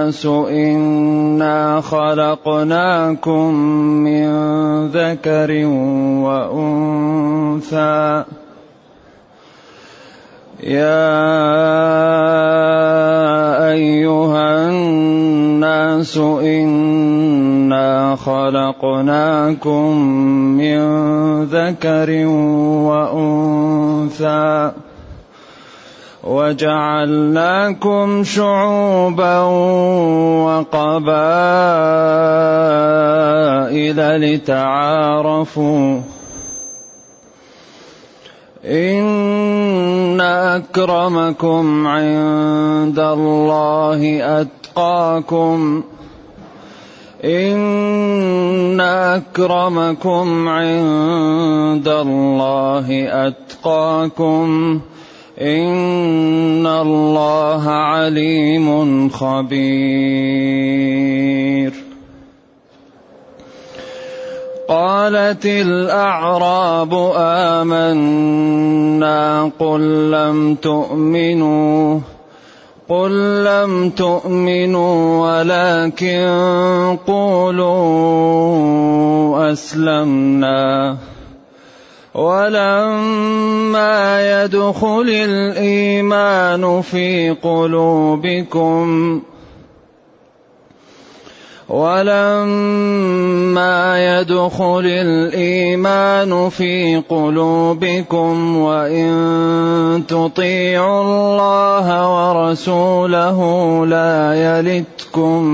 الناس إنا خلقناكم من ذكر وأنثى. يا أيها الناس إنا خلقناكم من ذكر وأنثى. وجعلناكم شعوبا وقبائل لتعارفوا. إن أكرمكم عند الله أتقاكم. إن أكرمكم عند الله أتقاكم. إن الله عليم خبير. قالت الأعراب آمنا قل لم تؤمنوا قل لم تؤمنوا ولكن قولوا أسلمنا. ولما يدخل الإيمان في قلوبكم ولما يدخل الإيمان في قلوبكم وإن تطيعوا الله ورسوله لا يلتكم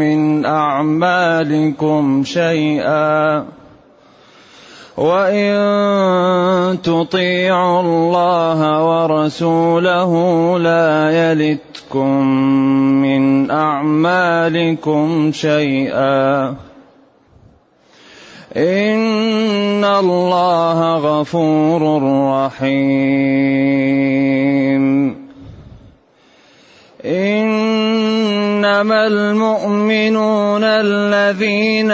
من أعمالكم شيئا. وإن تطيعوا الله ورسوله لا يلتكم من أعمالكم شيئا إن الله غفور رحيم إنما المؤمنون الذين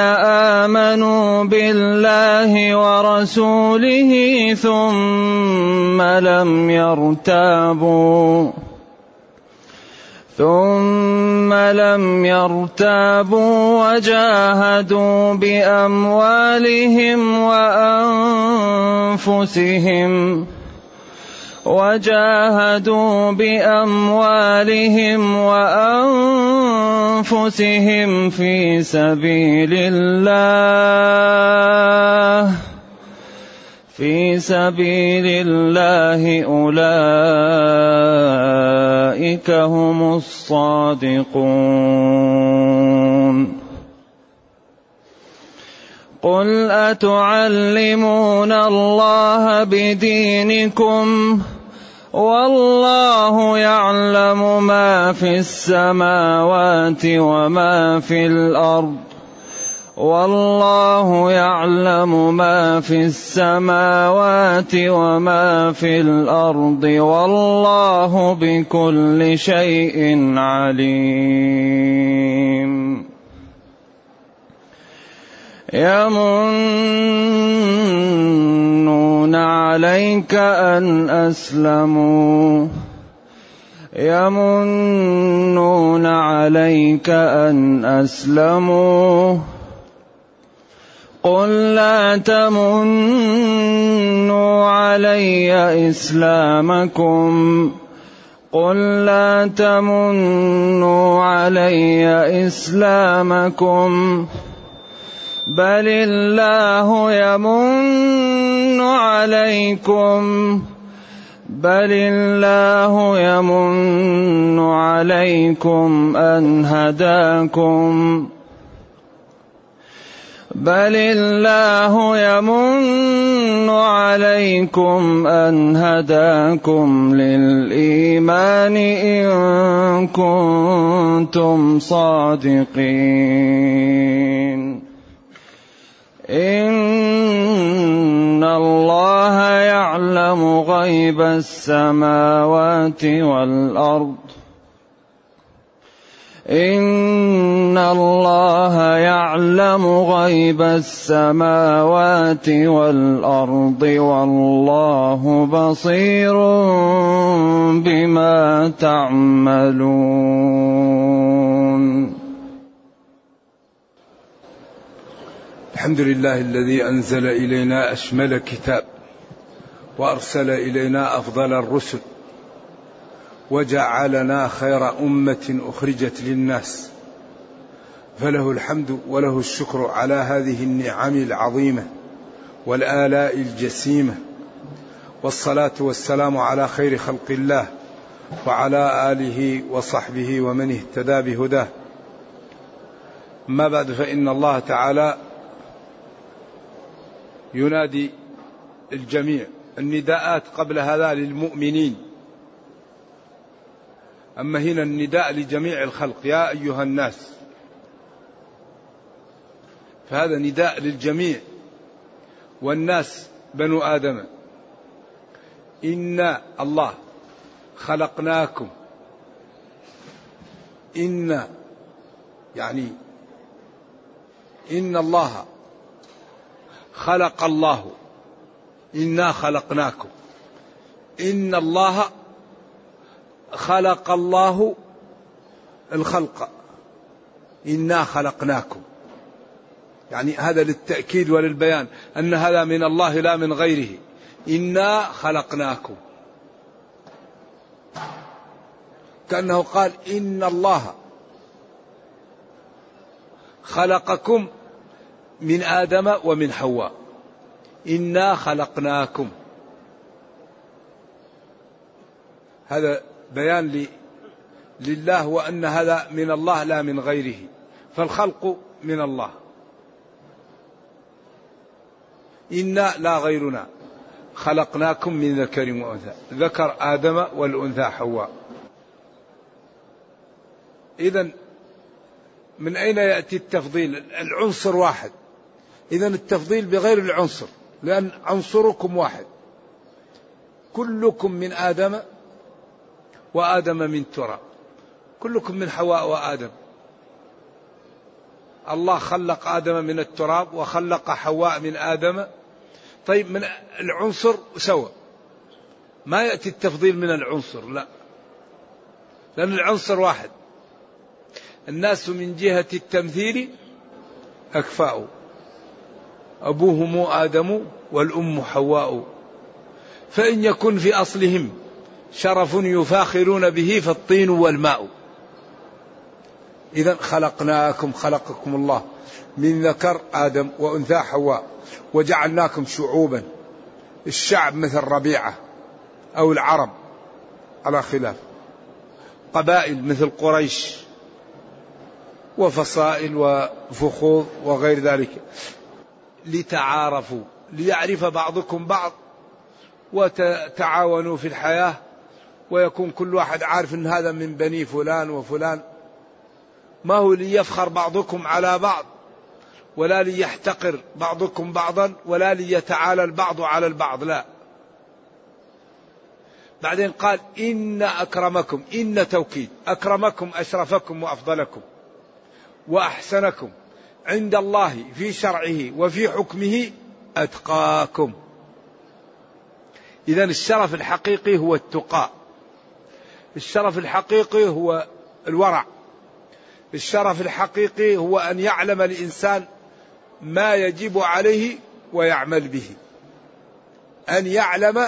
آمنوا بالله ورسوله ثم لم يرتابوا ثم لم يرتابوا وجاهدوا بأموالهم وأنفسهم. وجاهدوا بأموالهم وأنفسهم في سبيل الله في سبيل الله أولئك هم الصادقون. قل أتعلمون الله بدينكم؟ والله يعلم ما في السماوات وما في الأرض. والله يعلم ما في السماوات وما في الأرض. والله بكل شيء عليم. يمنون عليك أن أسلموا يمنون عليك أن أسلموا قل لا تمنوا علي إسلامكم قل لا تمنوا علي إسلامكم بل الله يمن عليكم بل الله يمن عليكم أن هداكم بل الله يمن عليكم أن هداكم للإيمان إن كنتم صادقين إن الله يعلم غيب السماوات والأرض. إن الله يعلم غيب السماوات والأرض والله بصير بما تعملون. الحمد لله الذي أنزل إلينا أشمل كتاب وأرسل إلينا أفضل الرسل وجعلنا خير أمة أخرجت للناس فله الحمد وله الشكر على هذه النعم العظيمة والآلاء الجسيمة والصلاة والسلام على خير خلق الله وعلى آله وصحبه ومن اهتدى بهداه. ما بعد فإن الله تعالى ينادي الجميع النداءات قبل هذا للمؤمنين. أما هنا النداء لجميع الخلق يا أيها الناس. فهذا نداء للجميع. والناس بنو آدم إنا الله خلقناكم. إن يعني إن الله خلق الله. إنا خلقناكم. إن الله خلق الله الخلق. إنا خلقناكم. يعني هذا للتأكيد وللبيان أن هذا من الله لا من غيره. إنا خلقناكم. كأنه قال إن الله خلقكم من آدم ومن حواء. إنا خلقناكم. هذا بيان لي لله وأن هذا من الله لا من غيره. فالخلق من الله. إنا لا غيرنا. خلقناكم من ذكر وأنثى. ذكر آدم والأنثى حواء. إذا من أين يأتي التفضيل؟ العنصر واحد. إذا التفضيل بغير العنصر لأن عنصركم واحد. كلكم من آدم وآدم من تراب. كلكم من حواء وآدم. الله خلق آدم من التراب وخلق حواء من آدم. طيب من العنصر سوى ما يأتي التفضيل من العنصر لا. لأن العنصر واحد. الناس من جهة التمثيل أكفاء أبوهم آدم والأم حواء. فإن يكن في أصلهم شرف يفاخرون به فالطين والماء. إذا خلقناكم خلقكم الله من ذكر آدم وأنثى حواء وجعلناكم شعوبا. الشعب مثل ربيعة أو العرب على خلاف. قبائل مثل قريش وفصائل وفخوذ وغير ذلك. لتعارفوا ليعرف بعضكم بعض وتعاونوا في الحياة ويكون كل واحد عارف إن هذا من بني فلان وفلان. ما هو ليفخر بعضكم على بعض ولا ليحتقر بعضكم بعضا ولا ليتعالى البعض على البعض لا. بعدين قال إن أكرمكم إن توكيد أكرمكم أشرفكم وأفضلكم وأحسنكم. عند الله في شرعه وفي حكمه أتقاكم. إذا الشرف الحقيقي هو التقاء الشرف الحقيقي هو الورع. الشرف الحقيقي هو أن يعلم الإنسان ما يجب عليه ويعمل به. أن يعلم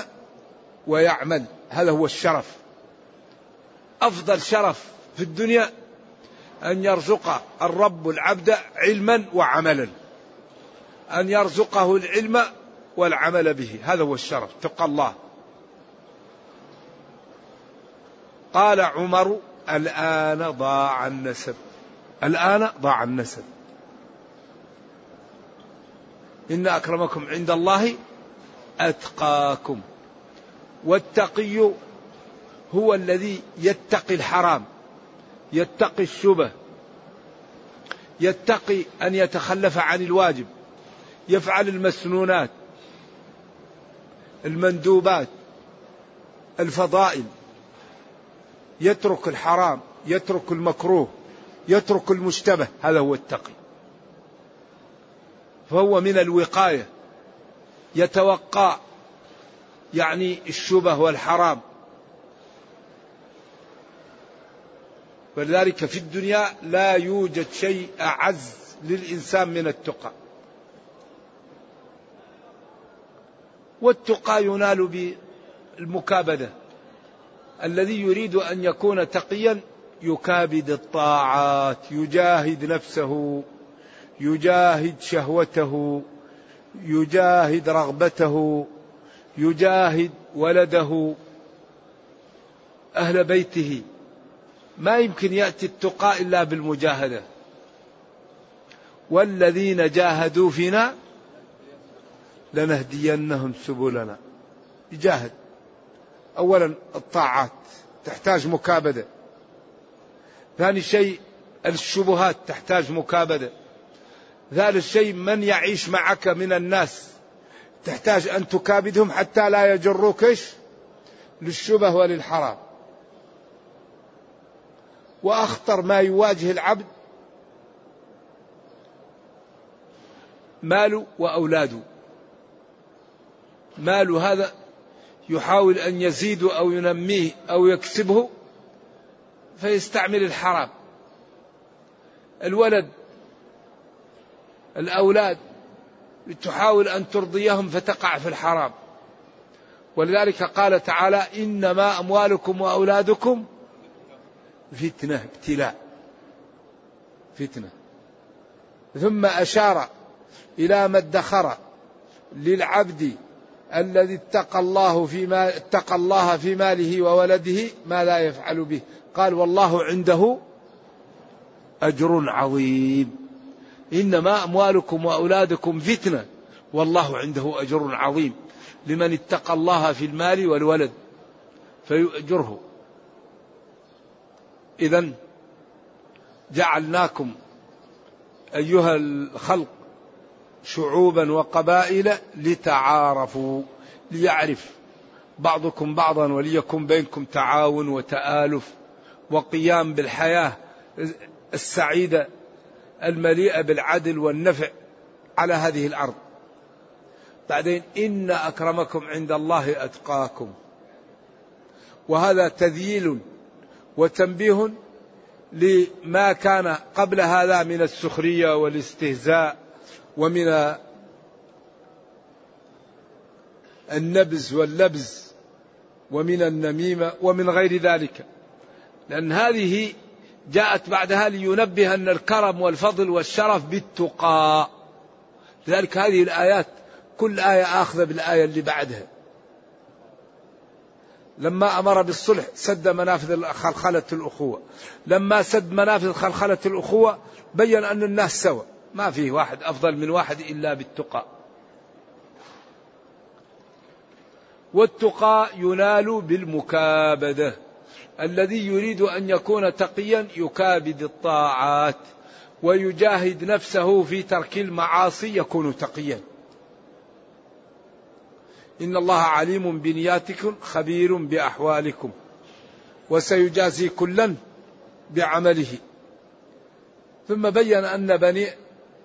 ويعمل. هذا هو الشرف. أفضل شرف في الدنيا أن يرزق الرب العبد علما وعملا. أن يرزقه العلم والعمل به. هذا هو الشرف تقى الله. قال عمر الآن ضاع النسب. الآن ضاع النسب. إن أكرمكم عند الله أتقاكم. والتقي هو الذي يتقي الحرام. يتقي الشبه يتقي أن يتخلف عن الواجب يفعل المسنونات المندوبات الفضائل يترك الحرام يترك المكروه يترك المشتبه هذا هو التقي. فهو من الوقاية يتوقع يعني الشبه والحرام. ولذلك في الدنيا لا يوجد شيء أعز للإنسان من التقى. والتقى ينال بالمكابدة. الذي يريد أن يكون تقيا يكابد الطاعات يجاهد نفسه يجاهد شهوته يجاهد رغبته يجاهد ولده أهل بيته. ما يمكن يأتي التقى إلا بالمجاهدة. والذين جاهدوا فينا لنهدينهم سبلنا. يجاهد. اولا الطاعات تحتاج مكابدة. ثاني شيء الشبهات تحتاج مكابدة. ثالث شيء من يعيش معك من الناس. تحتاج أن تكابدهم حتى لا يجروك إيش؟ للشبه وللحرام. وأخطر ما يواجه العبد ماله واولاده ماله هذا يحاول أن يزيده أو ينميه أو يكسبه فيستعمل الحرام. الولد الأولاد تحاول أن ترضيهم فتقع في الحرام. ولذلك قال تعالى إنما أموالكم وأولادكم فتنة ابتلاء فتنة. ثم أشار إلى ما ادخر للعبد الذي اتقى الله في ما اتقى الله في ماله وولده ما لا يفعل به. قال والله عنده أجر عظيم. إنما أموالكم وأولادكم فتنة. والله عنده أجر عظيم. لمن اتقى الله في المال والولد فيؤجره. اذا جعلناكم أيها الخلق شعوبا وقبائل لتعارفوا ليعرف بعضكم بعضا وليكن بينكم تعاون وتآلف وقيام بالحياة السعيدة المليئة بالعدل والنفع على هذه الأرض. بعدين إن أكرمكم عند الله أتقاكم. وهذا تذييل وتنبيه لما كان قبل هذا من السخرية والاستهزاء ومن النبز واللبز ومن النميمة ومن غير ذلك. لأن هذه جاءت بعدها لينبه أن الكرم والفضل والشرف بالتقى لذلك هذه الآيات كل آية آخذة بالآية اللي بعدها. لما أمر بالصلح سد منافذ خلخلة الأخوة. لما سد منافذ خلخلة الأخوة بين أن الناس سوا. ما فيه واحد أفضل من واحد إلا بالتقى. والتقى ينال بالمكابدة. الذي يريد أن يكون تقيا يكابد الطاعات ويجاهد نفسه في ترك المعاصي يكون تقيا. إن الله عليم بنياتكم خبير بأحوالكم وسيجازي كلا بعمله. ثم بين أن بني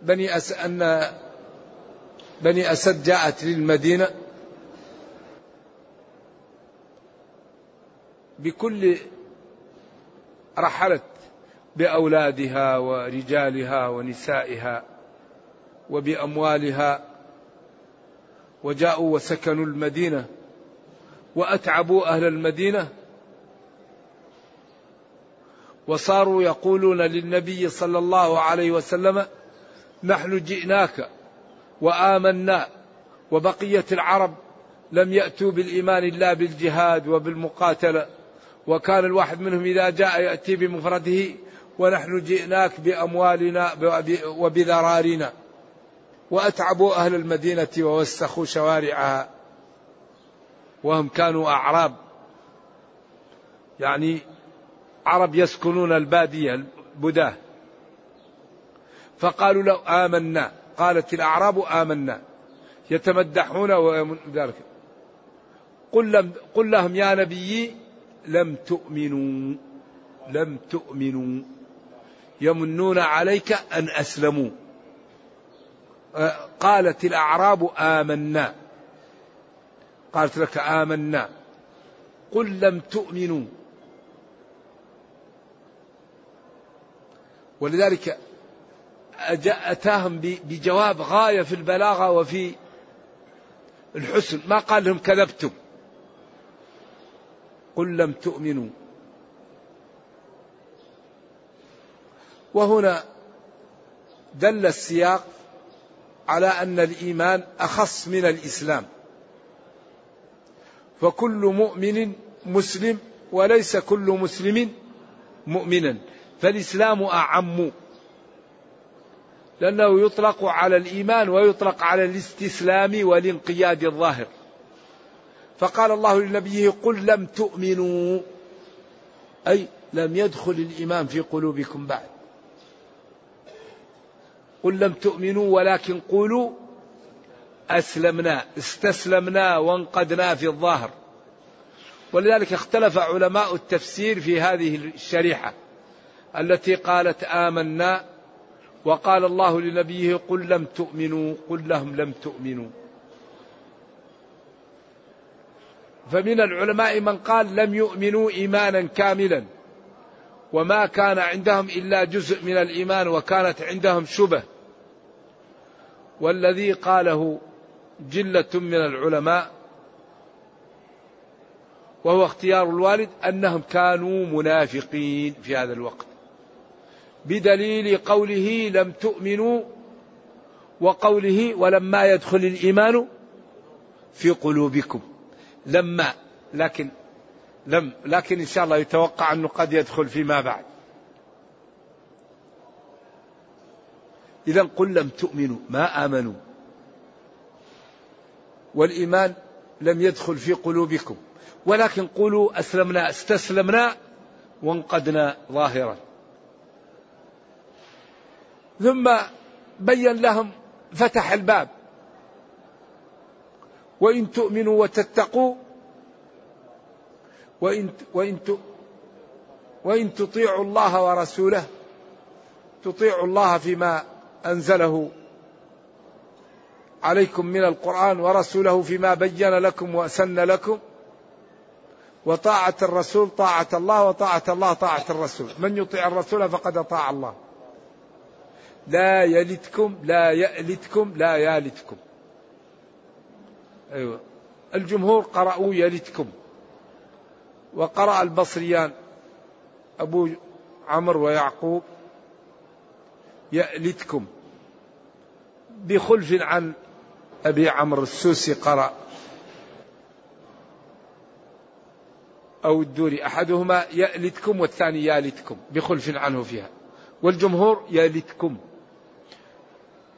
بني أس أن بني أسد جاءت للمدينة بكل رحلت بأولادها ورجالها ونسائها وبأموالها. وجاءوا وسكنوا المدينة وأتعبوا أهل المدينة وصاروا يقولون للنبي صلى الله عليه وسلم نحن جئناك وآمنا وبقية العرب لم يأتوا بالإيمان إلا بالجهاد وبالمقاتلة وكان الواحد منهم إذا جاء يأتي بمفرده ونحن جئناك بأموالنا وبذرارنا وأتعبوا أهل المدينة ووسخوا شوارعها وهم كانوا أعراب. يعني عرب يسكنون البادية البداة. فقالوا لو آمنا. قالت الأعراب آمنا. يتمدحون ذلك. قل, لم قل لهم يا نبي لم تؤمنوا. لم تؤمنوا. يمنون عليك أن أسلموا. قالت الأعراب آمنا. قالت لك آمنا. قل لم تؤمنوا. ولذلك أتاهم بجواب غاية في البلاغة وفي الحسن. ما قال لهم كذبتم. قل لم تؤمنوا. وهنا دل السياق على أن الإيمان أخص من الإسلام. فكل مؤمن مسلم وليس كل مسلم مؤمنا. فالإسلام أعم. لأنه يطلق على الإيمان ويطلق على الاستسلام والانقياد الظاهر. فقال الله لنبيه قل لم تؤمنوا. أي لم يدخل الإيمان في قلوبكم بعد. قل لم تؤمنوا ولكن قولوا أسلمنا استسلمنا وانقدنا في الظاهر. ولذلك اختلف علماء التفسير في هذه الشريحة التي قالت آمنا وقال الله لنبيه قل لم تؤمنوا قل لهم لم تؤمنوا. فمن العلماء من قال لم يؤمنوا إيمانا كاملا وما كان عندهم إلا جزء من الإيمان وكانت عندهم شبه. والذي قاله جلة من العلماء وهو اختيار الوالد أنهم كانوا منافقين في هذا الوقت. بدليل قوله لم تؤمنوا وقوله ولما يدخل الإيمان في قلوبكم. لما لكن لم لكن إن شاء الله يتوقع أنه قد يدخل فيما بعد. إذا قل لم تؤمنوا ما آمنوا. والإيمان لم يدخل في قلوبكم. ولكن قولوا أسلمنا استسلمنا وانقدنا ظاهرا. ثم بين لهم فتح الباب. وإن تؤمنوا وتتقوا وإن وإن وإن تطيعوا الله ورسوله تطيعوا الله فيما أنزله عليكم من القرآن ورسوله فيما بين لكم وأسن لكم وطاعة الرسول طاعة الله وطاعة الله طاعة الرسول. من يطيع الرسول فقد أطاع الله. لا يلتكم لا يألتكم لا يالتكم أيوة. الجمهور قرأوا يلتكم وقرأ البصريان أبو عمرو ويعقوب يألتكم بخلف عن أبي عمرو السوسي قرأ أو الدوري أحدهما يألتكم والثاني يالتكم بخلف عنه فيها والجمهور يالتكم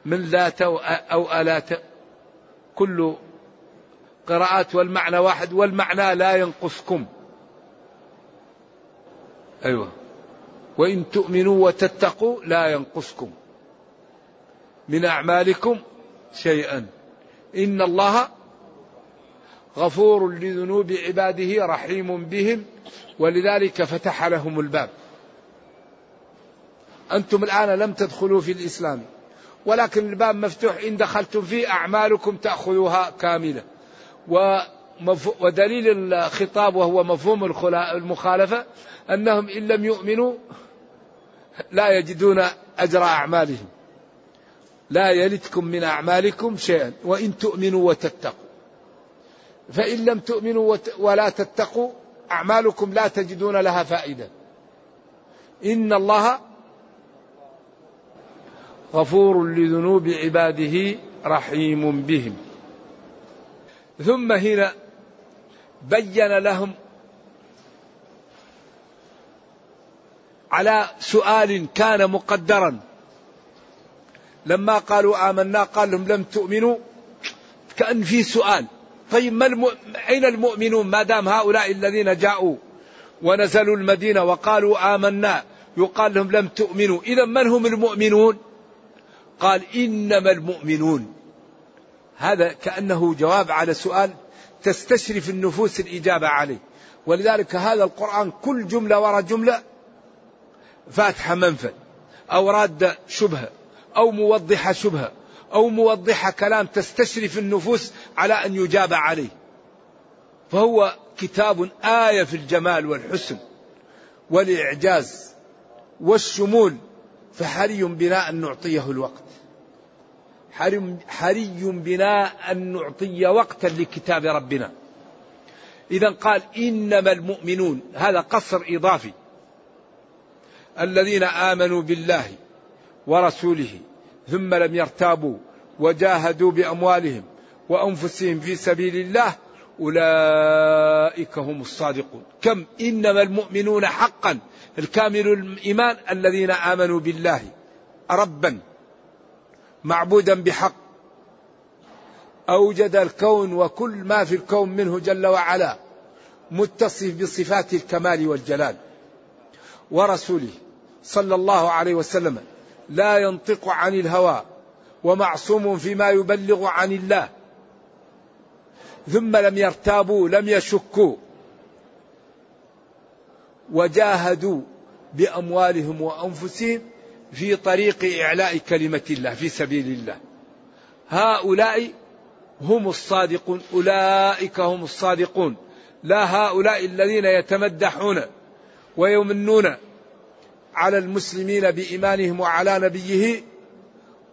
من لات أو ألات كل قراءات والمعنى واحد والمعنى لا ينقصكم أيوة. وإن تؤمنوا وتتقوا لا ينقصكم من أعمالكم شيئا. إن الله غفور لذنوب عباده رحيم بهم ولذلك فتح لهم الباب. أنتم الآن لم تدخلوا في الإسلام ولكن الباب مفتوح إن دخلتم فيه أعمالكم تأخذوها كاملة. ودليل الخطاب وهو مفهوم المخالفة أنهم إن لم يؤمنوا لا يجدون أجر أعمالهم. لا يلدكم من أعمالكم شيئا وإن تؤمنوا وتتقوا. فإن لم تؤمنوا ولا تتقوا أعمالكم لا تجدون لها فائدة. إن الله غفور لذنوب عباده رحيم بهم. ثم هنا بين لهم على سؤال كان مقدرا. لما قالوا آمنا قال لهم لم تؤمنوا؟ كأن في سؤال. طيب ما الم... أين المؤمنون؟ ما دام هؤلاء الذين جاءوا ونزلوا المدينة وقالوا آمنا يقال لهم لم تؤمنوا. إذا من هم المؤمنون؟ قال إنما المؤمنون. هذا كأنه جواب على سؤال تستشرف النفوس الإجابة عليه. ولذلك هذا القرآن كل جملة وراء جملة فاتحة منفذ أو راد شبهة. أو موضحة شبهة أو موضحة كلام تستشرف النفوس على أن يجاب عليه. فهو كتاب آية في الجمال والحسن والإعجاز والشمول فحري بنا أن نعطيه الوقت. حري بنا أن نعطي وقتا لكتاب ربنا. إذا قال إنما المؤمنون هذا قصر إضافي. الذين آمنوا بالله ورسوله ثم لم يرتابوا وجاهدوا بأموالهم وأنفسهم في سبيل الله أولئك هم الصادقون. كم؟ إنما المؤمنون حقا الكامل الإيمان الذين آمنوا بالله ربا معبودا بحق. أوجد الكون وكل ما في الكون منه جل وعلا متصف بصفات الكمال والجلال ورسوله صلى الله عليه وسلم. لا ينطق عن الهوى ومعصوم فيما يبلغ عن الله. ثم لم يرتابوا لم يشكوا. وجاهدوا بأموالهم وأنفسهم في طريق إعلاء كلمة الله في سبيل الله. هؤلاء هم الصادقون أولئك هم الصادقون. لا هؤلاء الذين يتمدحون ويمنون على المسلمين بإيمانهم وعلى نبيه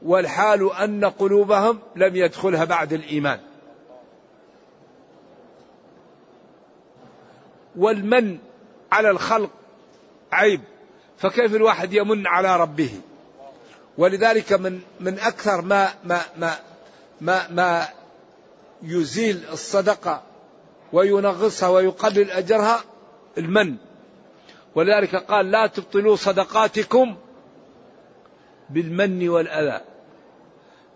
والحال أن قلوبهم لم يدخلها بعد الإيمان. والمن على الخلق عيب فكيف الواحد يمن على ربه؟ ولذلك من من أكثر ما ما ما ما, ما يزيل الصدقة وينغصها ويقلل أجرها المن. ولذلك قال لا تبطلوا صدقاتكم بالمن والأذى.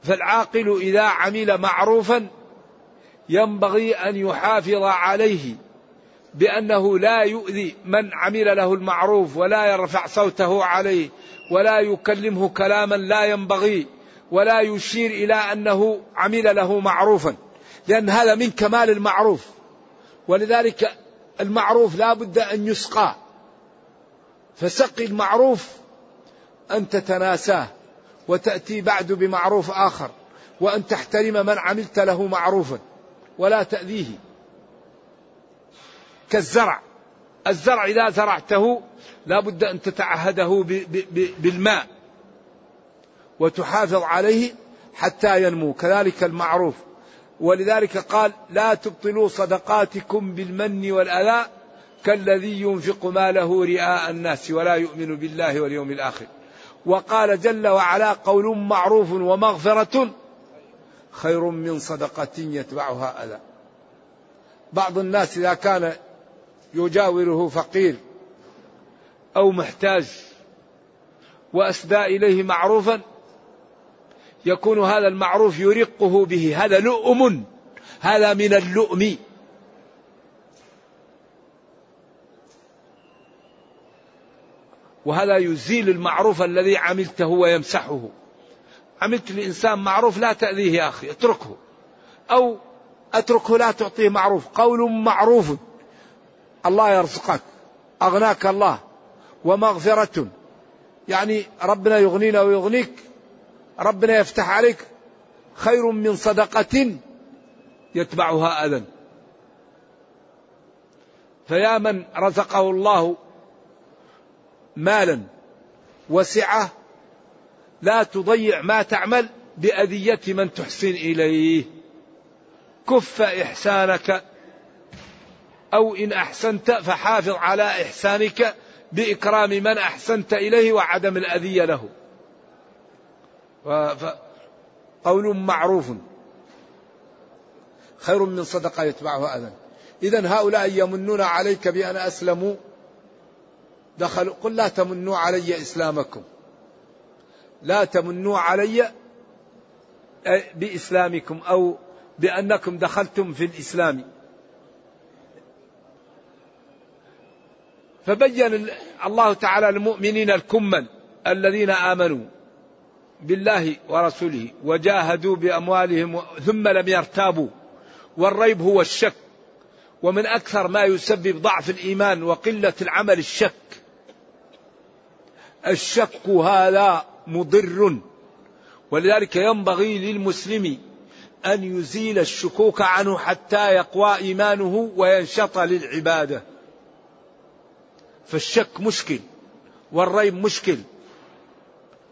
فالعاقل إذا عمل معروفا ينبغي أن يحافظ عليه بأنه لا يؤذي من عمل له المعروف ولا يرفع صوته عليه ولا يكلمه كلاما لا ينبغي ولا يشير إلى أنه عمل له معروفا. لأن هذا من كمال المعروف. ولذلك المعروف لا بد أن يسقى. فسقي المعروف أن تتناساه وتأتي بعد بمعروف آخر وأن تحترم من عملت له معروفا ولا تأذيه. كالزرع. الزرع إذا زرعته لا بد أن تتعهده بالماء وتحافظ عليه حتى ينمو كذلك المعروف. ولذلك قال لا تبطلوا صدقاتكم بالمن والأذى كالذي ينفق ماله رئاء الناس ولا يؤمن بالله واليوم الآخر. وقال جل وعلا قول معروف ومغفرة خير من صدقة يتبعها أذى. بعض الناس إذا كان يجاوره فقير أو محتاج وأسدى إليه معروفا يكون هذا المعروف يرقه به. هذا لؤم هذا من اللؤم. وهذا يزيل المعروف الذي عملته ويمسحه. عملت لإنسان معروف لا تأذيه يا أخي اتركه. أو أتركه لا تعطيه معروف قول معروف. الله يرزقك أغناك الله ومغفرة. يعني ربنا يغنينا ويغنيك ربنا يفتح عليك. خير من صدقة يتبعها أذى. فيا من رزقه الله مالا وسعة لا تضيع ما تعمل بأذية من تحسن إليه. كف إحسانك أو إن أحسنت فحافظ على إحسانك بإكرام من أحسنت إليه وعدم الأذية له. قول معروف. خير من صدقة يتبعها أذى. إذا هؤلاء يمنون عليك بأن أسلموا دخلوا قل لا تمنوا علي إسلامكم. لا تمنوا علي بإسلامكم أو بأنكم دخلتم في الإسلام. فبين الله تعالى المؤمنين الكمل الذين آمنوا بالله ورسوله وجاهدوا بأموالهم ثم لم يرتابوا والريب هو الشك. ومن أكثر ما يسبب ضعف الإيمان وقلة العمل الشك. الشك هذا مضر. ولذلك ينبغي للمسلم أن يزيل الشكوك عنه حتى يقوى إيمانه وينشط للعبادة. فالشك مشكل والريب مشكل.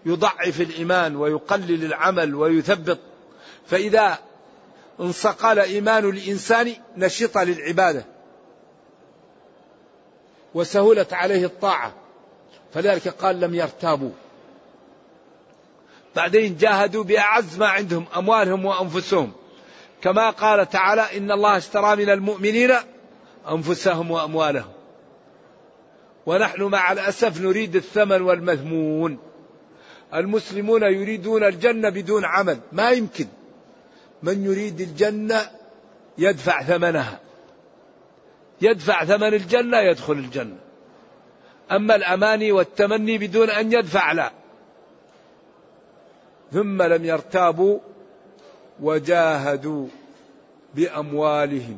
يضعف الإيمان ويقلل العمل ويثبط. فإذا انصقل إيمان الإنسان نشط للعبادة. وسهلت عليه الطاعة. فلذلك قال لم يرتابوا. بعدين جاهدوا بأعز ما عندهم أموالهم وأنفسهم. كما قال تعالى إن الله اشترى من المؤمنين أنفسهم وأموالهم. ونحن مع الأسف نريد الثمن والمذمون المسلمون يريدون الجنة بدون عمل. ما يمكن. من يريد الجنة يدفع ثمنها. يدفع ثمن الجنة يدخل الجنة. أما الأماني والتمني بدون أن يدفع لا ثم لم يرتابوا وجاهدوا بأموالهم.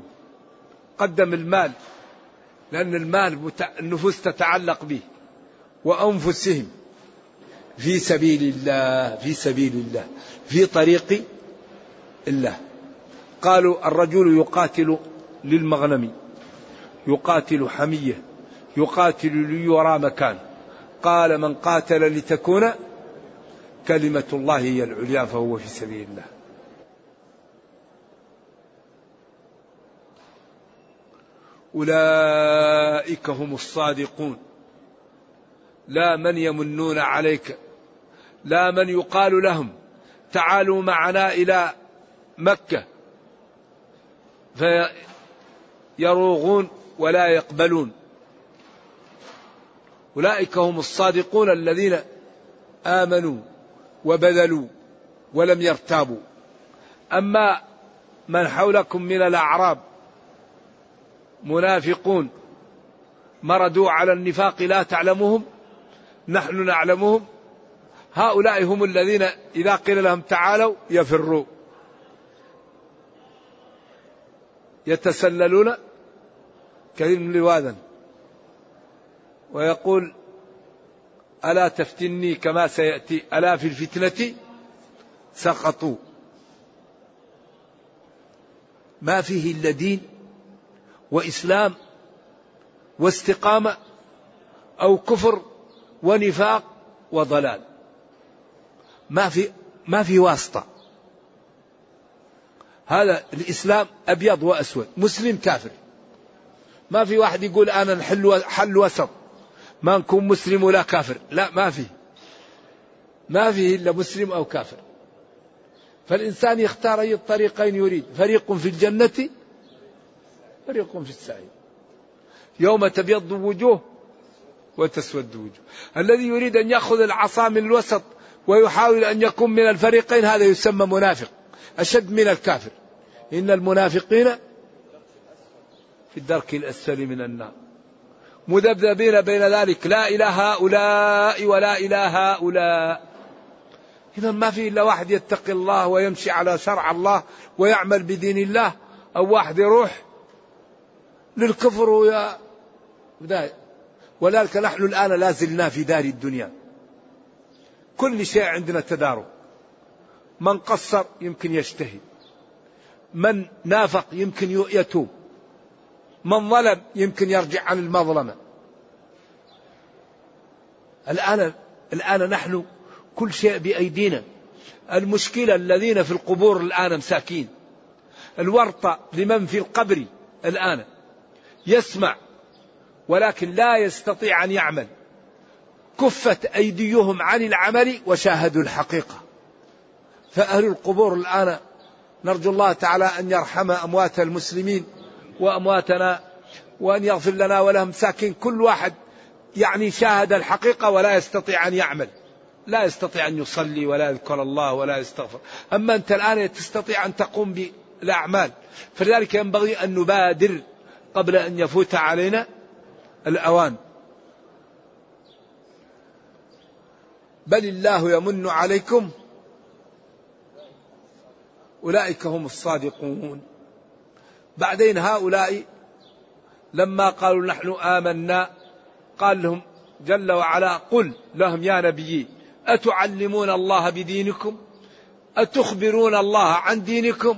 قدم المال لأن المال النفوس تتعلق به. وأنفسهم. في سبيل الله في سبيل الله في طريق الله. قالوا الرجل يقاتل للمغنم يقاتل حمية. يقاتل ليرى مكان. قال من قاتل لتكون كلمة الله هي العليا فهو في سبيل الله. أولئك هم الصادقون. لا من يمنون عليك. لا من يقال لهم تعالوا معنا إلى مكة. فيروغون ولا يقبلون. أولئك هم الصادقون الذين آمنوا وبذلوا ولم يرتابوا. أما من حولكم من الأعراب منافقون مردوا على النفاق لا تعلمهم نحن نعلمهم هؤلاء هم الذين إذا قيل لهم تعالوا يفروا. يتسللون كثير من لواذا ويقول ألا تفتني كما سيأتي؟ ألا في الفتنة سقطوا ما فيه إلا دين وإسلام واستقامة أو كفر ونفاق وضلال. ما في ما في واسطة. هذا الإسلام أبيض وأسود مسلم كافر. ما في واحد يقول أنا الحل حل وسط. ما نكون مسلم ولا كافر. لا ما في. ما فيه إلا مسلم أو كافر. فالإنسان يختار أي الطريقين يريد. فريق في الجنة فريق في السعير. يوم تبيض وجوه وتسود وجوه. الذي يريد أن يأخذ العصا من الوسط ويحاول أن يكون من الفريقين هذا يسمى منافق. أشد من الكافر. إن المنافقين في الدرك الأسفل من النار. مذبذبين بين ذلك. لا إلى هؤلاء ولا إلى هؤلاء. إذا ما في إلا واحد يتقي الله ويمشي على شرع الله ويعمل بدين الله أو واحد يروح للكفر ويا ولذلك نحن الآن لا زلنا في دار الدنيا. كل شيء عندنا تدارك. من قصر يمكن يجتهد من نافق يمكن يتوب من ظلم يمكن يرجع عن المظلمة. الآن الآن نحن كل شيء بأيدينا. المشكلة الذين في القبور الآن مساكين. الورطة لمن في القبر الآن. يسمع ولكن لا يستطيع أن يعمل. كفت أيديهم عن العمل وشاهدوا الحقيقة. فأهل القبور الآن نرجو الله تعالى أن يرحم أموات المسلمين. وأمواتنا وأن يغفر لنا ولهم. ساكن كل واحد يعني شاهد الحقيقة ولا يستطيع أن يعمل. لا يستطيع أن يصلي ولا يذكر الله ولا يستغفر. أما أنت الآن تستطيع أن تقوم بالأعمال. فلذلك ينبغي أن نبادر قبل أن يفوت علينا الأوان. بل الله يمن عليكم. أولئك هم الصادقون. بعدين هؤلاء لما قالوا نحن آمنا قال لهم جل وعلا قل لهم يا نبي أتعلمون الله بدينكم؟ أتخبرون الله عن دينكم؟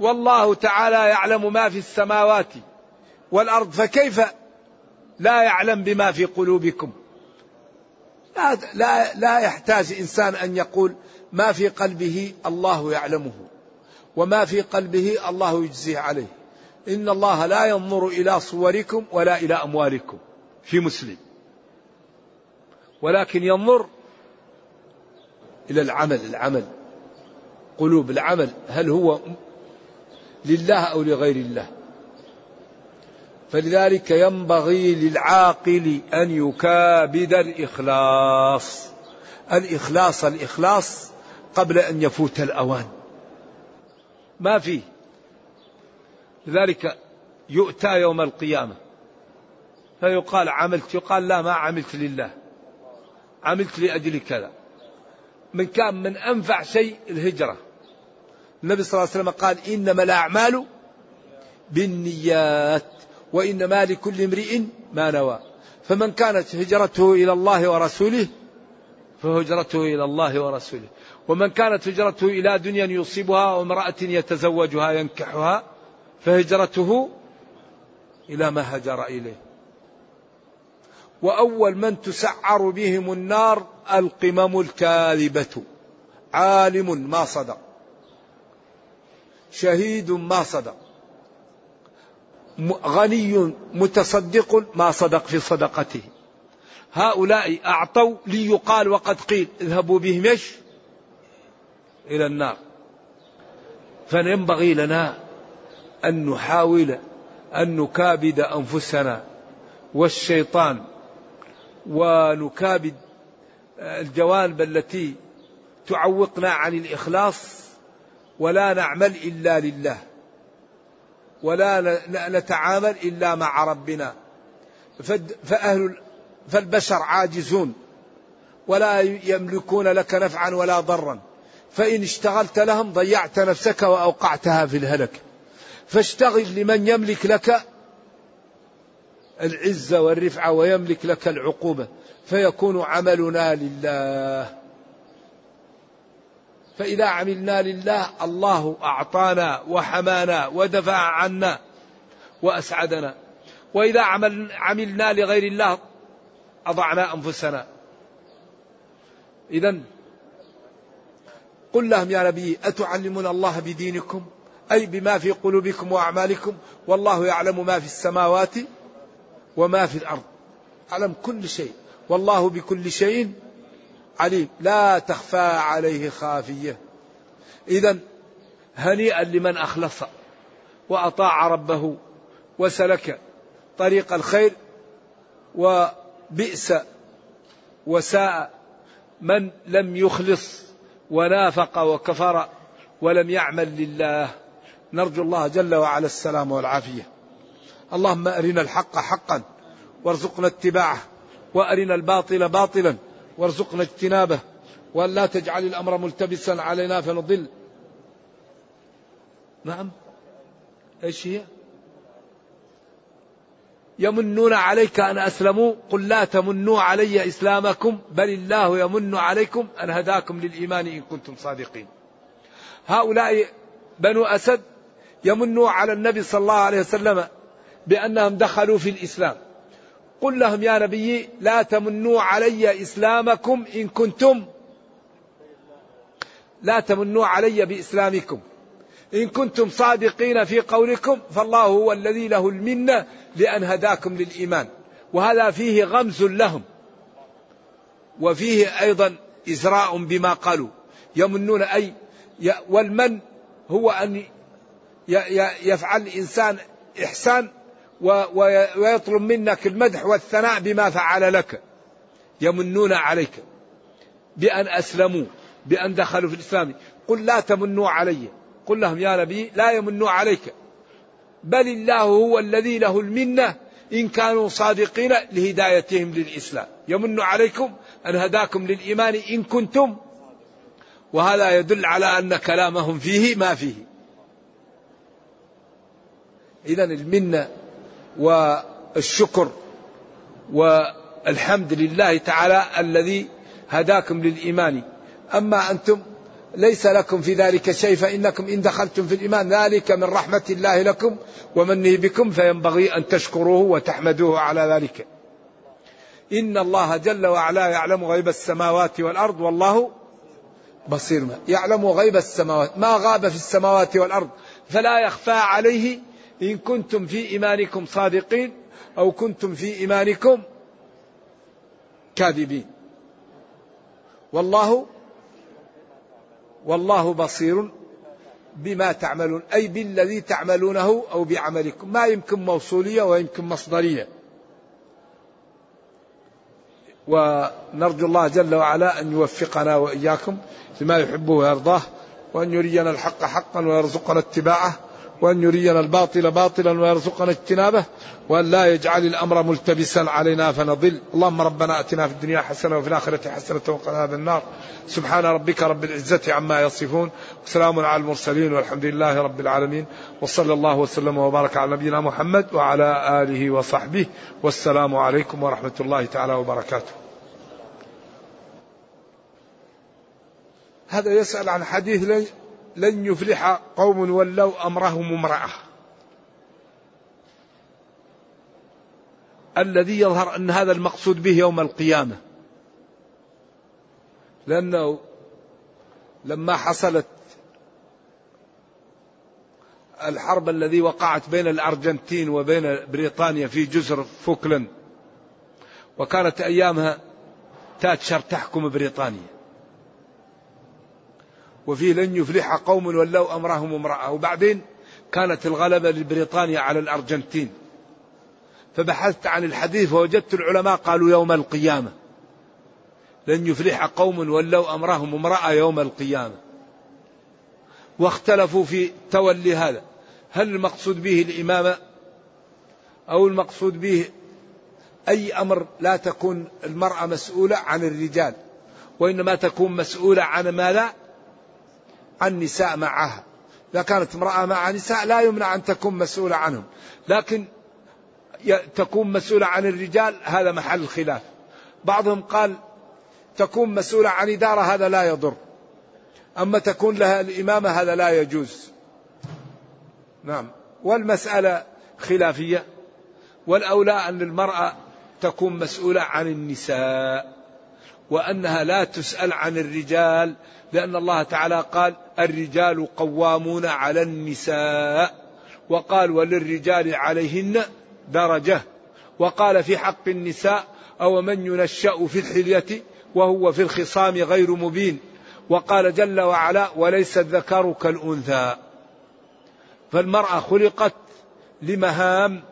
والله تعالى يعلم ما في السماوات والأرض فكيف لا يعلم بما في قلوبكم؟ لا, لا, لا يحتاج إنسان أن يقول ما في قلبه الله يعلمه. وما في قلبه الله يجزيه عليه. إن الله لا ينظر إلى صوركم ولا إلى أموالكم. في مسلم. ولكن ينظر إلى العمل العمل. قلوب العمل. هل هو لله أو لغير الله؟ فلذلك ينبغي للعاقل أن يكابد الإخلاص. الإخلاص الإخلاص قبل أن يفوت الأوان. ما فيه. لذلك يؤتى يوم القيامة. فيقال عملت يقال لا ما عملت لله. عملت لأجل كذا. من كان من أنفع شيء الهجرة. النبي صلى الله عليه وسلم قال إنما الأعمال بالنيات وإنما لكل امرئ ما نوى. فمن كانت هجرته إلى الله ورسوله فهجرته إلى الله ورسوله. ومن كانت هجرته إلى دنيا يصيبها وامرأة يتزوجها ينكحها فهجرته إلى ما هجر إليه. وأول من تسعر بهم النار القمم الكاذبة. عالم ما صدق شهيد ما صدق غني متصدق ما صدق في صدقته. هؤلاء أعطوا ليقال وقد قيل اذهبوا بهم إيش؟ إلى النار. فينبغي لنا أن نحاول أن نكابد أنفسنا والشيطان ونكابد الجوانب التي تعوقنا عن الإخلاص ولا نعمل إلا لله ولا نتعامل إلا مع ربنا. فأهل فالبشر عاجزون ولا يملكون لك نفعا ولا ضرا. فإن اشتغلت لهم ضيعت نفسك وأوقعتها في الهلك. فاشتغل لمن يملك لك العزة والرفعة ويملك لك العقوبة. فيكون عملنا لله. فإذا عملنا لله الله أعطانا وحمانا ودفع عنا وأسعدنا. وإذا عمل عملنا لغير الله أضعنا أنفسنا. إذا قل لهم يا نبي أتعلمون الله بدينكم؟ أي بما في قلوبكم وأعمالكم؟ والله يعلم ما في السماوات وما في الأرض. يعلم كل شيء. والله بكل شيء عليم. لا تخفى عليه خافية. إذا هنيئا لمن أخلص وأطاع ربه وسلك طريق الخير وبئس وساء من لم يخلص. ونافق وكفر ولم يعمل لله. نرجو الله جل وعلا السلام والعافية. اللهم أرنا الحق حقا وارزقنا اتباعه وأرنا الباطل باطلا وارزقنا اجتنابه وأن لا تجعل الأمر ملتبسا علينا فنضل. نعم. إيش هي؟ يمنون عليك أن أسلموا. قل لا تمنوا علي إسلامكم بل الله يمن عليكم. أن هداكم للإيمان إن كنتم صادقين. هؤلاء بنو أسد يمنوا على النبي صلى الله عليه وسلم بأنهم دخلوا في الإسلام. قل لهم يا نبي لا تمنوا علي إسلامكم إن كنتم لا تمنوا علي بإسلامكم. إن كنتم صادقين في قولكم فالله هو الذي له المنة لأن هداكم للإيمان. وهذا فيه غمز لهم. وفيه أيضا إزراء بما قالوا. يمنون أي والمن هو أن يفعل الإنسان إحسان ويطلب منك المدح والثناء بما فعل لك. يمنون عليك. بأن أسلموا بأن دخلوا في الإسلام. قل لا تمنوا علي. قل لهم يا نبي لا يمنوا عليك. بل الله هو الذي له المنة إن كانوا صادقين لهدايتهم للإسلام. يمن عليكم أن هداكم للإيمان إن كنتم. وهذا يدل على أن كلامهم فيه ما فيه. إذا المنة والشكر والحمد لله تعالى الذي هداكم للإيمان. أما أنتم ليس لكم في ذلك شيء فإنكم إن دخلتم في الإيمان ذلك من رحمة الله لكم ومنه بكم فينبغي أن تشكروه وتحمدوه على ذلك. إن الله جل وعلا يعلم غيب السماوات والأرض والله بصير ما يعلم غيب السماوات ما غاب في السماوات والأرض. فلا يخفى عليه إن كنتم في إيمانكم صادقين أو كنتم في إيمانكم كاذبين. والله والله بصير بما تعملون أي بالذي تعملونه أو بعملكم ما يمكن موصولية ويمكن مصدرية. ونرجو الله جل وعلا أن يوفقنا وإياكم لما يحبه ويرضاه وأن يرينا الحق حقا ويرزقنا اتباعه. وأن يرينا الباطل باطلا ويرزقنا اجتنابه وأن لا يجعل الأمر ملتبسا علينا فنضل. اللهم ربنا أتنا في الدنيا حسنة وفي الآخرة حسنة وقنا عذاب النار. سبحان ربك رب العزة عما يصفون. وسلام على المرسلين والحمد لله رب العالمين. وصلى الله وسلم وبارك على نبينا محمد وعلى آله وصحبه. والسلام عليكم ورحمة الله تعالى وبركاته. هذا يسأل عن حديث لن يفلح قوم ولوا أمرهم امرأة. الذي يظهر أن هذا المقصود به يوم القيامة. لأنه لما حصلت الحرب الذي وقعت بين الأرجنتين وبين بريطانيا في جزر فوكلاند وكانت أيامها تاتشر تحكم بريطانيا. وفيه لن يفلح قوم ولوا أمرهم امرأة. وبعدين كانت الغلبة لبريطانيا على الأرجنتين. فبحثت عن الحديث فوجدت العلماء قالوا يوم القيامة. لن يفلح قوم ولوا أمرهم امرأة يوم القيامة. واختلفوا في تولي هذا. هل المقصود به الإمامة؟ أو المقصود به أي أمر لا تكون المرأة مسؤولة عن الرجال؟ وإنما تكون مسؤولة عن ما لا النساء معها. إذا كانت امرأة مع نساء لا يمنع أن تكون مسؤولة عنهم. لكن تكون مسؤولة عن الرجال هذا محل الخلاف بعضهم قال تكون مسؤولة عن إدارة هذا لا يضر. أما تكون لها الإمامة هذا لا يجوز. نعم. والمسألة خلافية. والأولى أن المرأة تكون مسؤولة عن النساء. وأنها لا تسأل عن الرجال لأن الله تعالى قال الرجال قوامون على النساء. وقال وللرجال عليهن درجة. وقال في حق النساء أو من ينشأ في الحلية وهو في الخصام غير مبين. وقال جل وعلا وليس الذكر كالأنثى. فالمرأة خلقت لمهام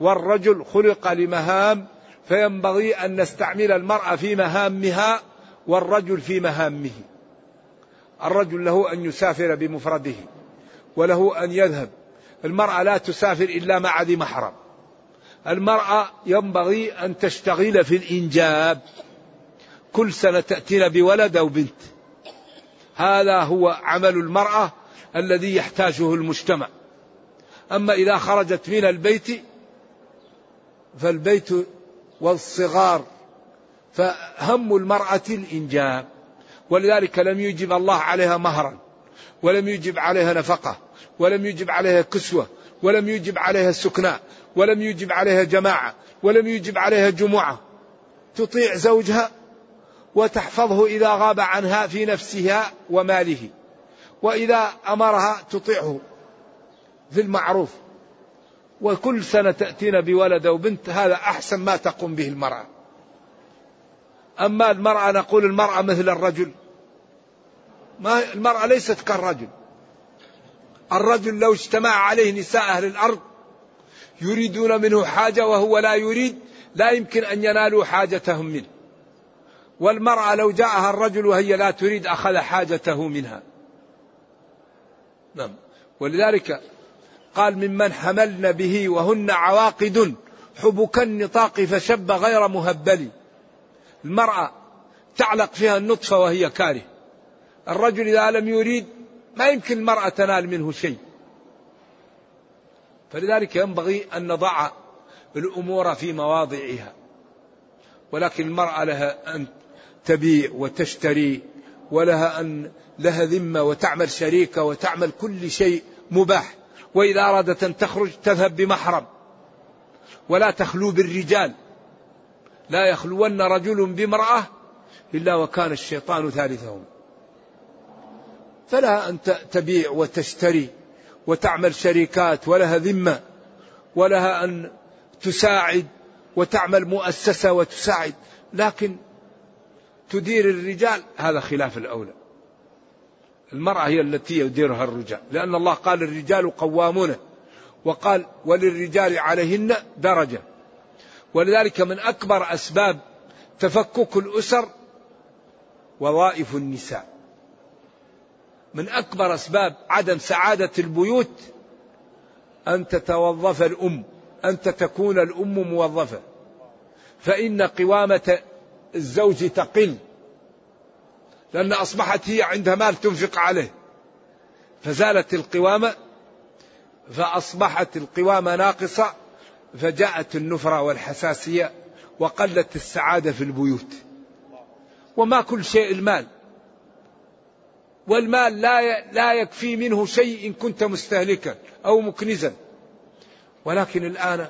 والرجل خلق لمهام فينبغي أن نستعمل المرأة في مهامها والرجل في مهامه. الرجل له أن يسافر بمفرده وله أن يذهب. المرأة لا تسافر إلا مع ذي محرم. المرأة ينبغي أن تشتغل في الإنجاب. كل سنة تأتينا بولد أو بنت. هذا هو عمل المرأة الذي يحتاجه المجتمع. أما إذا خرجت من البيت فالبيت والصغار فهم المرأة الإنجاب. ولذلك لم يجب الله عليها مهرا ولم يجب عليها نفقة ولم يجب عليها كسوة ولم يجب عليها سكناء ولم يجب عليها جماعة ولم يجب عليها جمعة. تطيع زوجها وتحفظه إذا غاب عنها في نفسها وماله وإذا أمرها تطيعه في المعروف. وكل سنة تأتينا بولد أو بنت هذا أحسن ما تقوم به المرأة. أما المرأة نقول المرأة مثل الرجل. ما المرأة ليست كالرجل. الرجل لو اجتمع عليه نساء أهل الأرض يريدون منه حاجة وهو لا يريد لا يمكن أن ينالوا حاجتهم منه. والمرأة لو جاءها الرجل وهي لا تريد أخذ حاجته منها. نعم. ولذلك قال ممن حملن به وهن عواقد حبك النطاق فشب غير مهبل. المرأة تعلق فيها النطفة وهي كاره. الرجل إذا لم يريد ما يمكن المرأة تنال منه شيء. فلذلك ينبغي أن نضع الأمور في مواضعها. ولكن المرأة لها أن تبيع وتشتري ولها أن لها ذمة وتعمل شريكة وتعمل كل شيء مباح. وإذا أرادت أن تخرج تذهب بمحرم. ولا تخلو بالرجال. لا يخلون رجل بامرأة إلا وكان الشيطان ثالثهم. فلها أن تبيع وتشتري وتعمل شركات ولها ذمة ولها أن تساعد وتعمل مؤسسة وتساعد. لكن تدير الرجال هذا خلاف الأولى. المرأة هي التي يديرها الرجال. لأن الله قال الرجال قوامون. وقال وللرجال عليهن درجة. ولذلك من أكبر أسباب تفكك الأسر وظائف النساء. من أكبر أسباب عدم سعادة البيوت أن تتوظف الأم أنت تكون الأم موظفة. فإن قوامة الزوج تقل. لأن أصبحت هي عندها مال تنفق عليه. فزالت القوامة فأصبحت القوامة ناقصة فجاءت النفرة والحساسية وقلت السعادة في البيوت. وما كل شيء المال. والمال لا لا يكفي منه شيء إن كنت مستهلكا أو مكنزا. ولكن الآن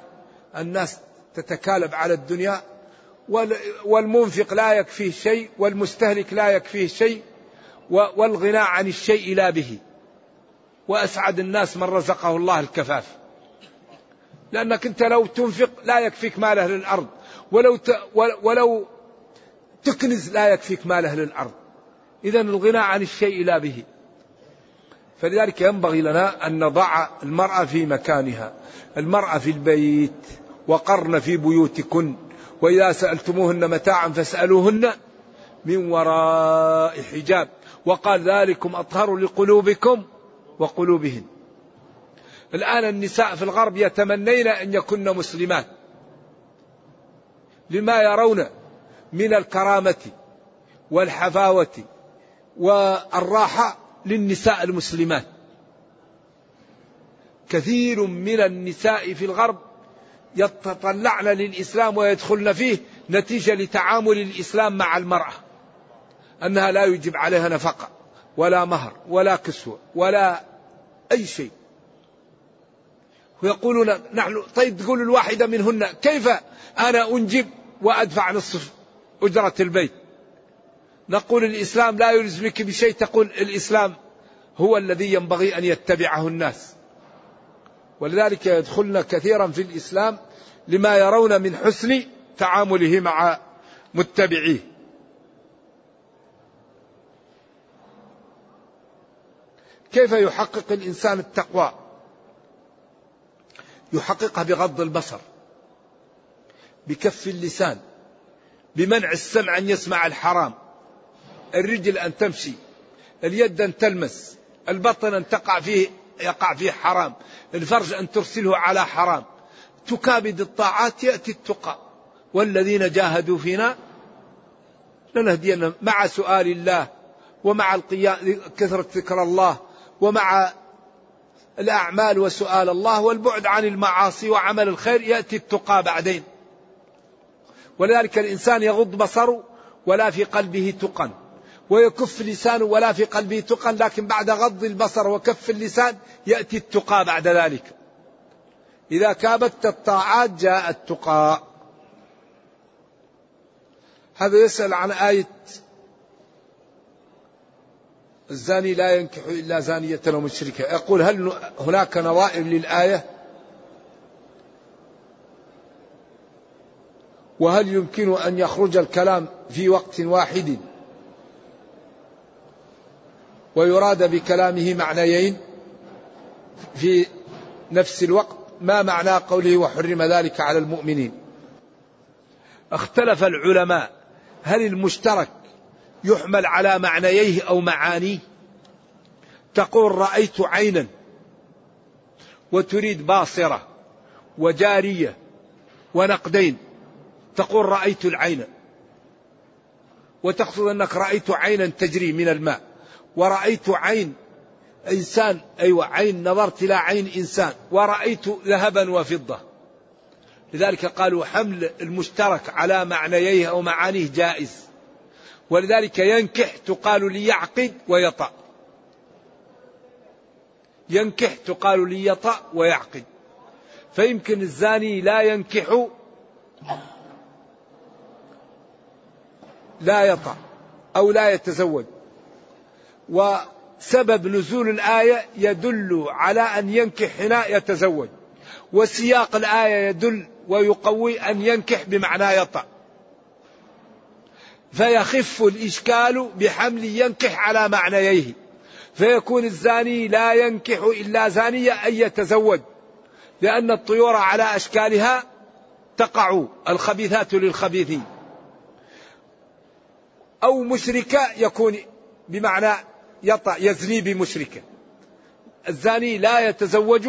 الناس تتكالب على الدنيا والمنفق لا يكفيه شيء والمستهلك لا يكفيه شيء والغناء عن الشيء لا به. وأسعد الناس من رزقه الله الكفاف. لأنك أنت لو تنفق لا يكفيك مال أهل الأرض. ولو ت... ولو تكنز لا يكفيك مال أهل الأرض. إذا الغنى عن الشيء لا به. فلذلك ينبغي لنا أن نضع المرأة في مكانها. المرأة في البيت وقرن في بيوتكن. وإذا سألتموهن متاعا فاسألوهن من وراء حجاب. وقال ذلكم أطهر لقلوبكم وقلوبهن. الآن النساء في الغرب يتمنين أن يكن مسلمات لما يرون من الكرامة والحفاوة والراحة للنساء المسلمات كثير من النساء في الغرب يتطلعن للإسلام ويدخلن فيه نتيجة لتعامل الإسلام مع المرأة. أنها لا يجب عليها نفقة ولا مهر ولا كسوة ولا أي شيء. ويقولون نحن طيب تقول الواحدة منهن كيف أنا أنجب وأدفع نصف أجرة البيت؟ نقول الإسلام لا يلزمك بشيء تقول الإسلام هو الذي ينبغي أن يتبعه الناس. ولذلك يدخلن كثيرا في الإسلام لما يرون من حسن تعامله مع متبعيه. كيف يحقق الإنسان التقوى؟ يحققها بغض البصر بكف اللسان بمنع السمع أن يسمع الحرام الرجل أن تمشي اليد أن تلمس البطن أن تقع فيه يقع فيه حرام. الفرج أن ترسله على حرام. تكابد الطاعات يأتي التقى. والذين جاهدوا فينا لنهدينا مع سؤال الله ومع القيام كثرة ذكر الله ومع الأعمال وسؤال الله والبعد عن المعاصي وعمل الخير يأتي التقى بعدين. ولذلك الإنسان يغض بصره ولا في قلبه تقى. ويكف لسانه ولا في قلبه تقى لكن بعد غض البصر وكف اللسان يأتي التقى بعد ذلك. إذا كابت الطاعات جاء التقى. هذا يسأل عن آية الزاني لا ينكح إلا زانية أو مشركة. يقول هل هناك نظائر للآية؟ وهل يمكن أن يخرج الكلام في وقت واحد؟ ويراد بكلامه معنيين في نفس الوقت ما معنى قوله وحرم ذلك على المؤمنين؟ اختلف العلماء هل المشترك يحمل على معنييه أو معانيه؟ تقول رأيت عينا وتريد باصرة وجارية ونقدين تقول رأيت العين وتقصد أنك رأيت عينا تجري من الماء. ورأيت عين إنسان أيوة عين نظرت إلى عين إنسان ورأيت ذهبا وفضة. لذلك قالوا حمل المشترك على معنييه أو معانيه جائز. ولذلك ينكح تقال ليعقد ويطأ. ينكح تقال ليطأ ويعقد. فيمكن الزاني لا ينكح لا يطأ أو لا يتزوج. وسبب نزول الآية يدل على أن ينكح هنا يتزوج. وسياق الآية يدل ويقوي أن ينكح بمعنى يطأ. فيخف الإشكال بحمل ينكح على معنييه. فيكون الزاني لا ينكح إلا زانية أن يتزوج. لأن الطيور على أشكالها تقع الخبيثات للخبيثين. أو مشركة يكون بمعنى يطأ يزني بمشركة. الزاني لا يتزوج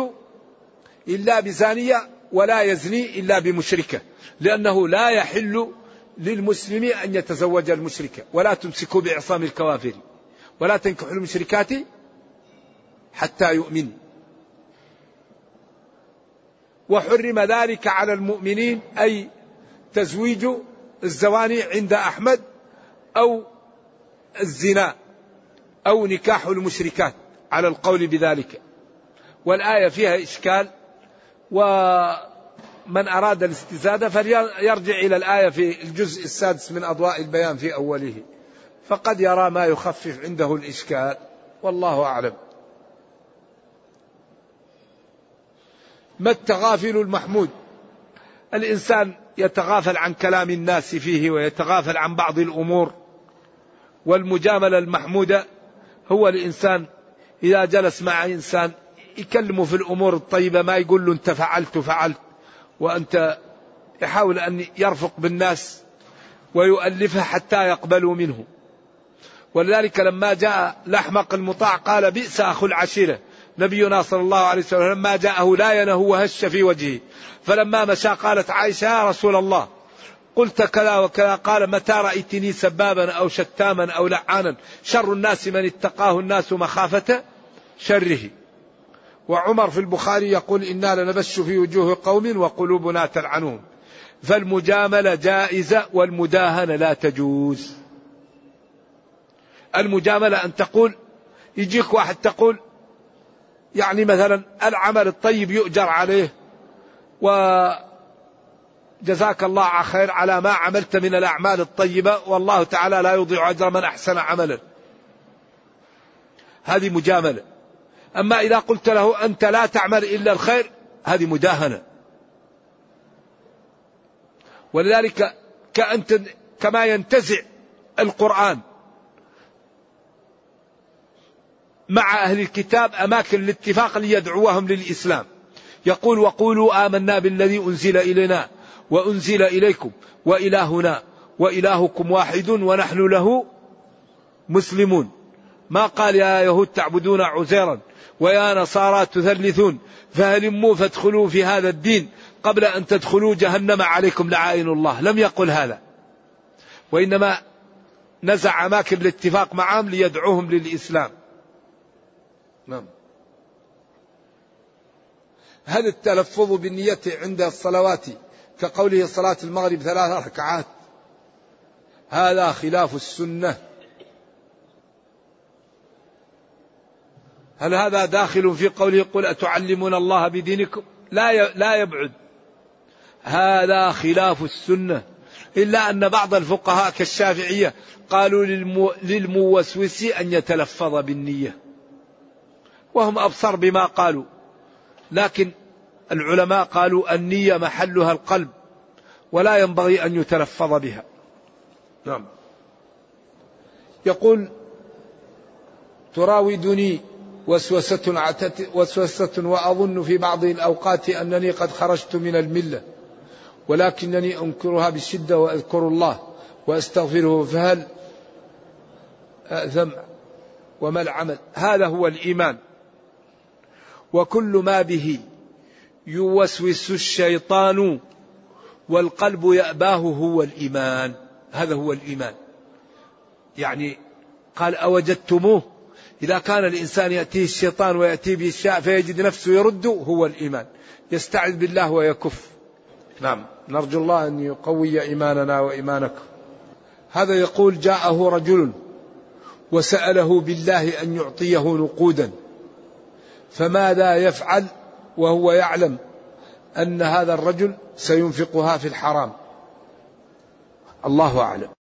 إلا بزانية ولا يزني إلا بمشركة لأنه لا يحل للمسلم أن يتزوج المشركة ولا تمسكوا بعصام الكوافر ولا تنكحوا المشركات حتى يؤمنوا وحرم ذلك على المؤمنين أي تزويج الزواني عند أحمد أو الزنا. أو نكاح المشركات على القول بذلك. والآية فيها إشكال ومن أراد الاستزادة فليرجع إلى الآية في الجزء السادس من أضواء البيان في أوله. فقد يرى ما يخفف عنده الإشكال والله أعلم. ما التغافل المحمود؟ الإنسان يتغافل عن كلام الناس فيه ويتغافل عن بعض الأمور. والمجاملة المحمودة هو الإنسان إذا جلس مع إنسان يكلمه في الأمور الطيبة ما يقول له أنت فعلت فعلت وأنت يحاول أن يرفق بالناس ويؤلفها حتى يقبلوا منه. ولذلك لما جاء الأحمق المطاع قال بئس أخو العشيرة. نبينا صلى الله عليه وسلم لما جاءه لا ينه وهش في وجهه. فلما مشى قالت عائشة يا رسول الله. قلت كذا وكذا قال متى رأيتني سبابا أو شتاما أو لعانا؟ شر الناس من اتقاه الناس مخافة شره. وعمر في البخاري يقول إنا لنبش في وجوه قوم وقلوبنا تلعنهم. فالمجاملة جائزة والمداهنة لا تجوز. المجاملة أن تقول يجيك واحد تقول يعني مثلا العمل الطيب يؤجر عليه وجزاك الله خير على ما عملت من الأعمال الطيبة. والله تعالى لا يضيع أجر من أحسن عملا. هذه مجاملة. أما إذا قلت له أنت لا تعمل إلا الخير هذه مداهنة. ولذلك كأنت كما ينتزع القرآن مع أهل الكتاب أماكن الاتفاق ليدعوهم للإسلام. يقول وقولوا آمنا بالذي أنزل إلينا. وأنزل إليكم وإلهنا وإلهكم واحد ونحن له مسلمون. ما قال يا يهود تعبدون عزيرا ويا نصارى تثلثون. فهلموا فادخلوا في هذا الدين قبل أن تدخلوا جهنم عليكم لعائن الله. لم يقل هذا. وإنما نزع أماكن الاتفاق معهم ليدعوهم للإسلام. نعم. هل التلفظ بالنية عند الصلوات كقوله صلاة المغرب ثلاث ركعات. هذا خلاف السنة. هل هذا داخل في قوله قل أتعلمون الله بدينكم؟ لا لا يبعد. هذا خلاف السنة. إلا أن بعض الفقهاء كالشافعية قالوا للمو للموسوس أن يتلفظ بالنية. وهم أبصر بما قالوا. لكن العلماء قالوا النية محلها القلب ولا ينبغي أن يتلفظ بها. نعم. يقول تراودني وسوسة وسوسة وأظن في بعض الأوقات أنني قد خرجت من الملة ولكنني أنكرها بشدة وأذكر الله وأستغفره فهل أأثم وما العمل؟ هذا هو الإيمان. وكل ما به يوسوس الشيطان والقلب يأباه هو الإيمان. هذا هو الإيمان. يعني قال أوجدتموه. إذا كان الإنسان يأتيه الشيطان ويأتيه بالشاء فيجد نفسه يرد هو الإيمان. يستعذ بالله ويكف. نعم. نرجو الله أن يقوي إيماننا وإيمانكم هذا يقول جاءه رجل وسأله بالله أن يعطيه نقودا. فماذا يفعل؟ وهو يعلم أن هذا الرجل سينفقها في الحرام. الله أعلم.